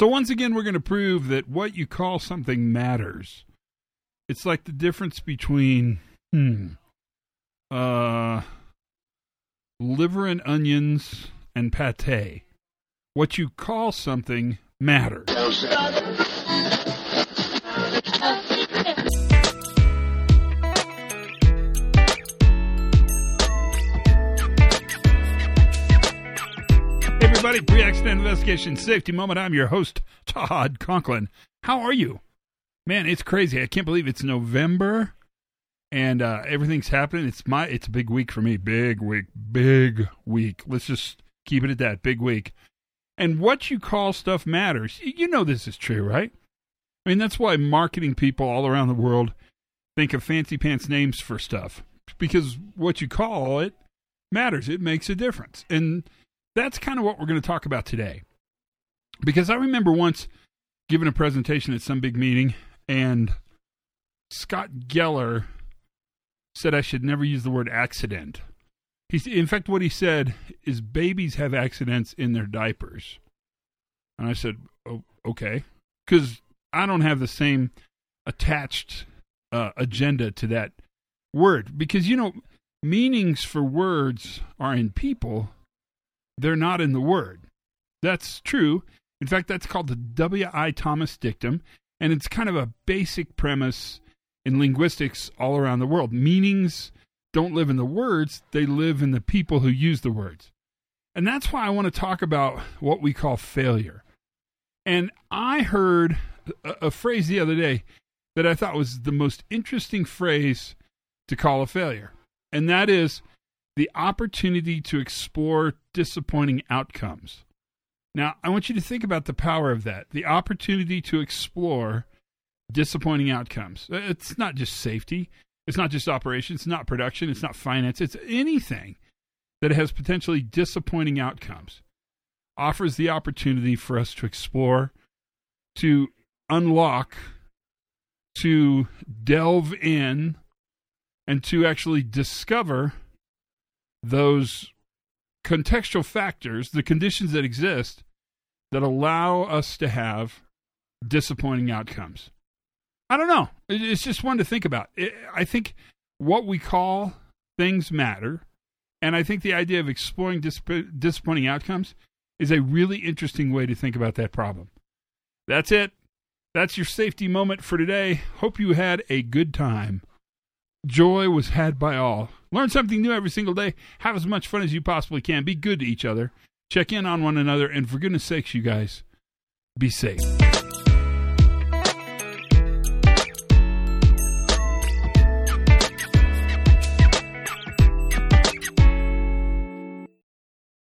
So, once again, we're going to prove that what you call something matters. It's like the difference between, hmm, uh, liver and onions and pate. What you call something matters. Everybody, pre-accident investigation safety moment. I'm your host, Todd Conklin. How are you? Man, it's crazy. I can't believe it's November and uh, everything's happening. It's my it's a big week for me. Big week, big week. Let's just keep it at that. Big week. And what you call stuff matters. You know this is true, right? I mean, that's why marketing people all around the world think of fancy pants names for stuff because what you call it matters. It makes a difference. And that's kind of what we're going to talk about today. Because I remember once giving a presentation at some big meeting, and Scott Geller said I should never use the word accident. He's, in fact, what he said is babies have accidents in their diapers. And I said, oh, okay. Because I don't have the same attached uh, agenda to that word. Because, you know, meanings for words are in people, they're not in the word. That's true. In fact, that's called the W.I. Thomas dictum, and it's kind of a basic premise in linguistics all around the world. Meanings don't live in the words, they live in the people who use the words. And that's why I want to talk about what we call failure. And I heard a, a phrase the other day that I thought was the most interesting phrase to call a failure, and that is the opportunity to explore disappointing outcomes. Now, I want you to think about the power of that the opportunity to explore disappointing outcomes. Uh, it's not just safety, it's not just operations, it's not production, it's not finance, it's anything that has potentially disappointing outcomes. Offers the opportunity for us to explore, to unlock, to delve in, and to actually discover those contextual factors, the conditions that exist that allow us to have disappointing outcomes. I don't know. It's just one to think about. I think what we call things matter. And I think the idea of exploring disappointing outcomes is a really interesting way to think about that problem. That's it. That's your safety moment for today. Hope you had a good time. Joy was had by all. Learn something new every single day. Have as much fun as you possibly can. Be good to each other. Check in on one another. And for goodness sakes, you guys, be safe.